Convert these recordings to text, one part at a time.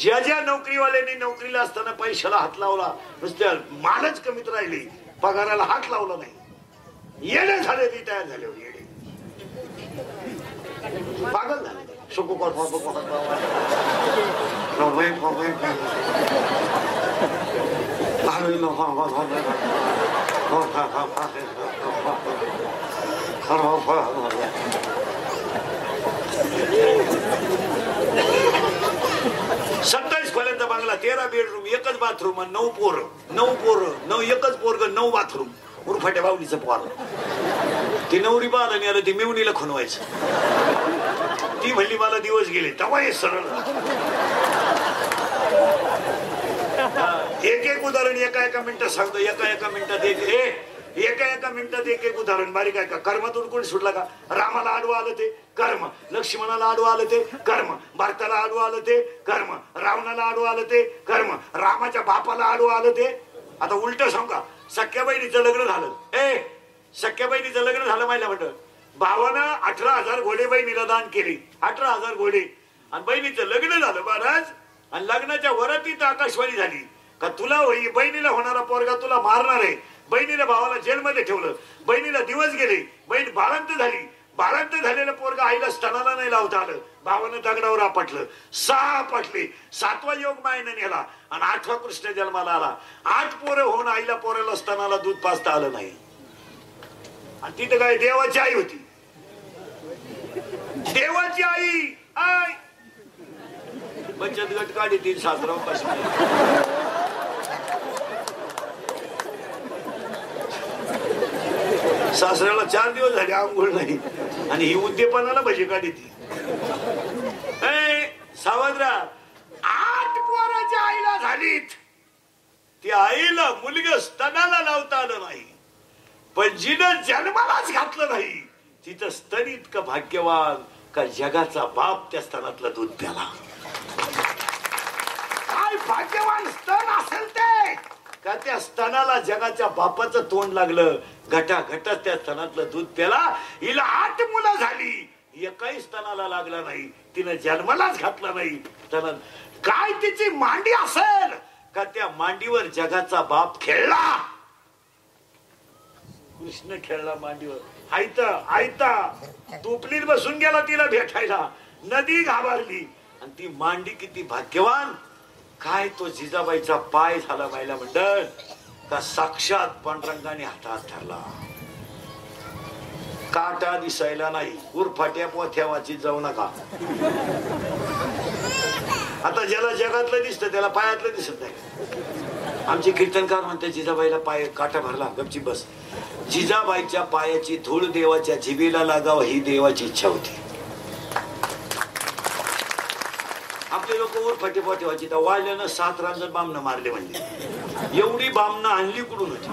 ज्या ज्या नोकरीवाल्यांनी नोकरीला असताना पैशाला हात लावला नुसत्या मालच कमीत राहिली पगाराला हात लावला नाही येणे झाले ती तयार झाले येणे पागल झाले सुकू कर पापू कर, पापू. पापू, सत्तावीस खोल्यांचा बांगला तेरा बेडरूम एकच बाथरूम आणि नऊ पोर. नऊ पोर नऊ एकच पोरग नऊ बाथरूम उरफाट्या बावलीचं पोर. ती नवरी बाल आणि आलं ती मिवणीला खुनवायचं ती म्हणली मला दिवस गेले. तेव्हा हे सरळ. एक एक उदाहरण एका एका मिनिटात सांगतो एका एका मिनिटात एक ए एका एका मिनिटात एक एक उदाहरण. बारीक आहे का? कर्मातून कोणी सुटला का? रामाला आडवं आलं ते कर्म. लक्ष्मणाला आडवं आलं ते कर्म. भारताला आडवं आलं ते कर्म. रावणाला आडवं आलं ते कर्म. रामाच्या बापाला आडवं आलं ते. आता उलट सांग का? सख्या बहिणीचं लग्न झालं. ए सख्या बहिणीचं लग्न झालं माहिला म्हटलं. भावानं अठरा हजार घोडे बहिणीला दान केले. अठरा हजार घोडे. आणि बहिणीचं लग्न झालं महाराज. आणि लग्नाच्या वरातीत आकाशवाणी झाली. का तुला होई बहिणीला होणारा पोरगा तुला मारणार आहे. बहिणीला भावाला जेलमध्ये ठेवलं. बहिणीला दिवस गेले. बहीण बाळंत झाली. बाळंत झालेलं पोरग आईला स्तनाला नाही लावता आलं. भावानं दगडावर आपटलं. सहा आपटले. सातवा योग मायनं नेला. आणि आठवा कृष्ण जन्माला आला. आठ पोरं होऊन आईला पोराला स्तनाला दूध पाजता आलं नाही. आणि तिथं काय देवाची आई होती. देवाची आई. आई. बचत गट काढी तीन सासराव सासऱ्याला चार दिवस झाले आंघोळ नाही. आणि ही उद्यपनाला भजी काढी ती. सावधरा आठ पोराच्या आईला झालीत. ती आईला मुलगा स्तनाला लावता आलं नाही. पण जिनं जन्मालाच घातलं नाही. तिथं स्तन इतकं भाग्यवान का जगाचा बाप त्या स्तनातलं दूध प्याला. काय भाग्यवान स्तन असेल ते? का त्या स्तनाला जगाच्या बापाचं तोंड लागलं? घटा घटा त्या स्तनातलं दूध प्याला. हिला आठ मुलं झाली. एकाही स्तनाला लागला नाही. तिनं जन्मालाच घातला नाही. स्तनात काय तिची मांडी असेल? का त्या मांडीवर जगाचा बाप खेळला? कृष्ण खेळला मांडीवर. आयता आयता. तुपलीत बसून गेला तिला भेटायला. नदी घाबरली. आणि ती मांडी किती भाग्यवान. काय तो जिजाबाईचा पाय झाला बायला मंडळ? का साक्षात पांडुरंगाने हातात ठरला काटा दिसायला नाही. उरफाट्या पोथ्या वाचित जाऊ नका. आता ज्याला जगातलं दिसतं त्याला पायातलं दिसत नाही. आमचे कीर्तनकार म्हणते जिजाबाईला पाय काटा भरला गपची बस. जिजाबाईच्या पायाची धूळ देवाच्या जिबीला लागावं ही देवाची इच्छा होती. आपले लोक वर फटे फटे व्हायचे. त्या वाल्यानं सात रांजण बामनं मारले म्हणजे एवढी बामनं आणली कुठून होती?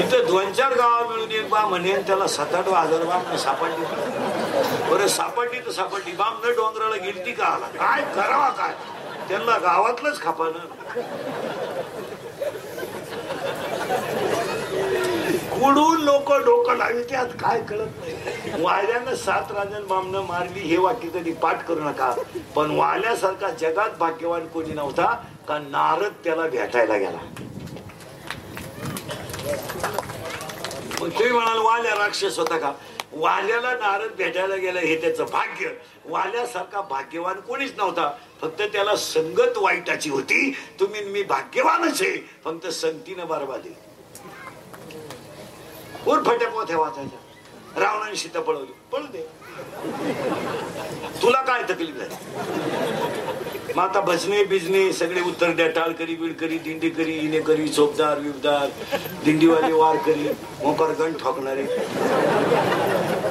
इथं दोन चार गावा मिळून एक बा म्हणे त्याला सात आठ हजार बामनं सापडली बरं सापडली तर सापडली. बामनं डोंगराला गेली ती का? आला. काय करावा काय? त्यांना गावातलंच खापानं. कुडून लोक डोकं लावी त्यात काय कळत नाही. वाल्यानं सात राजन बामनं मारली हे वाक्य कधी पाठ करू नका. पण वाल्यासारखा जगात भाग्यवान कोणी नव्हता का नारद त्याला भेटायला गेला. मग तुम्ही म्हणाल वाल्या राक्षस होता का? वाल्याला नारद भेटायला गेला हे त्याचं भाग्य. वाल्यासारखा भाग्यवान कोणीच नव्हता. फक्त त्याला संगत वाईटाची होती. तुम्ही मी भाग्यवानच आहे. फक्त संगतीनं बरबादी उरफाट्या हे वाचायच्या रावणाने सीता पळवली. पळू दे. तुला काय तकलीफ झाली? मग आता भजने बिजने सगळे उत्तर द्या. टाळकरी बिळकरी दिंडी करी इने करी चोपदार विबदार दिंडीवाले वारकरी मोकार गण ठोकणारे.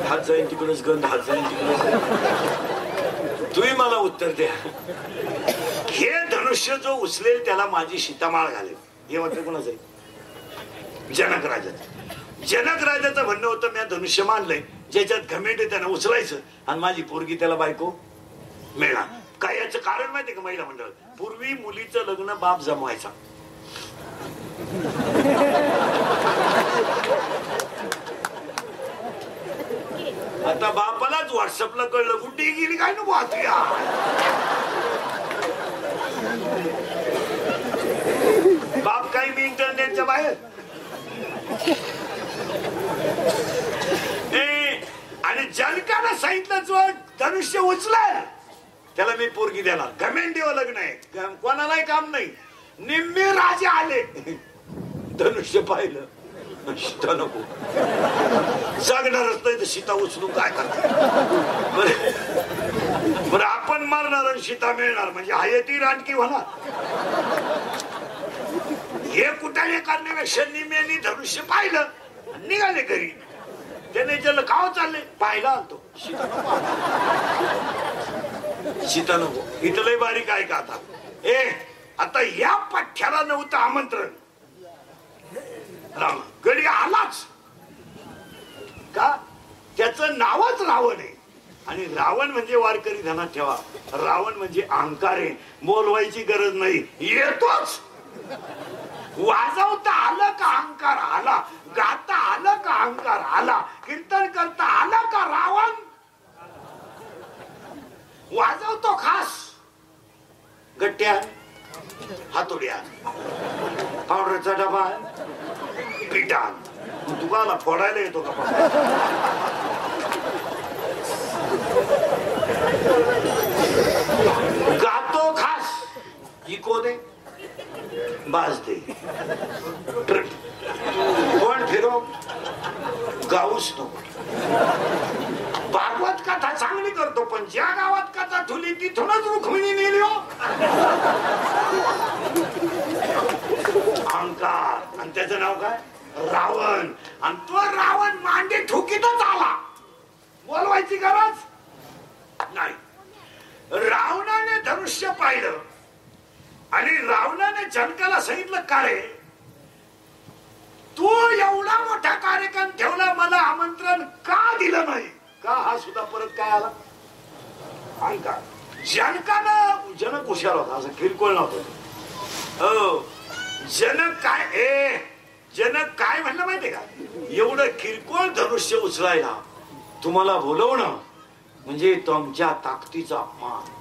हात जाईन तिकडच गण हात जाईन तिकडच तुम्ही मला उत्तर द्या. हे धनुष्य जो उचलेल त्याला माझी सीतामाळ घालेल. हे मात्र कोणाचं आहे? जनक राजाचं जनक राजाचं म्हणणं होतं मी धनुष्य मानलंय. ज्याच्यात घमेंड आहे त्यानं उचलायचं. आणि माझी पोरगी त्याला बायको मिळणार. काय याचं कारण माहितीये का महिला मंडळ पूर्वी मुलीचं लग्न बाप जमवायचा. आता बापालाच व्हॉट्सअपला कळलं कुठे गेली काय नको वाचूया बाप काही मी इंटरनेटच्या बाहेर ए, आणि सांगितलं जो धनुष्य उचलाय. त्याला मी पोरगी देणार. घमेंडीवर लग्न आहे. कोणालाही काम नाही. निम्मे राजे आले. धनुष्य पाहिलं. सीता नको. जगणारच नाही तर सीता उचलून काय करणार? बरं. आपण मारणार आणि सीता मिळणार. म्हणजे हायती रानकी होणार हे कुठे करण्यापेक्षा निम्यानी धनुष्य पाहिलं निघाले घरी. त्याने त्याला गाव चालले पाहिला आलतो सीता नको सीता नको. इथं लय बारीक आहे का आता? ए आता या पठ्याला नव्हतं आमंत्रण. राम गडी आलाच. का? त्याचं नावच रावण आहे. आणि रावण म्हणजे वारकरी ध्यानात ठेवा. रावण म्हणजे अहंकार आहे. बोलवायची गरज नाही. येतोच. वाजवता आलं का अहंकार आला? गाता आलं का अहंकार आला? कीर्तन करता आलं का रावण? वाजवतो खास. गट्ट्या हातोड्या पावडरचा डबा पिटान तुकाला फोडायला येतो का गातो खास. इको दे बाज दे कथा करतो पण ज्या गावात कथा ठुली तिथूनच रुक्मिणी नेली हो. अहंकार. आणि त्याचं नाव काय? रावण. आणि तो रावण मांडी ठुकीतच आला. बोलवायची गरज नाही. रावणाने धनुष्य पाहिलं. आणि रावणाने जनकाला सांगितलं का रे? तू एवढा मोठा कार्यक्रम ठेवला मला आमंत्रण का दिलं नाही? का हा सुद्धा परत काय आला? अहंकार जनकानं जनक हुशार होता असं किरकोळ नव्हतं. हो जनक काय? ए जनक काय म्हणलं माहितीये का? एवढं किरकोळ धनुष्य उचलायला तुम्हाला बोलवणं म्हणजे तुमच्या ताकदीचा अपमान.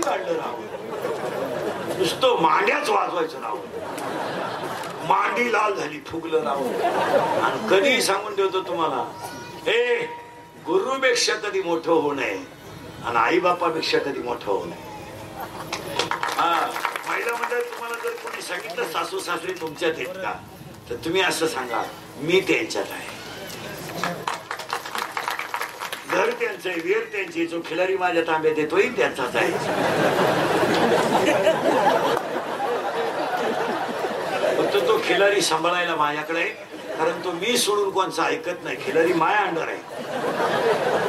काढलं राव? नुसतं मांड्याच वाजवायचं राव. मांडी लाल झाली फुगलं राव आणि कधी सांगून ठेवतो तुम्हाला हे गुरुपेक्षा कधी मोठं होऊ नये आणि आई बापापेक्षा कधी मोठं होऊ नये. हा महिला मंडळ तुम्हाला जर कोणी सांगितलं सासू सासरे तुमच्यात आहेत का? तर तुम्ही असं सांगा मी त्यांच्यात आहे. घर त्यांचं आहे वीर त्यांची जो खिलारी माझ्या तांब्यात येतोही त्यांचाच आहे. फक्त तो खिलारी सांभाळायला माझ्याकडे कारण तो मी सोडून कोणचा ऐकत नाही. खिलारी माया अंडर आहे.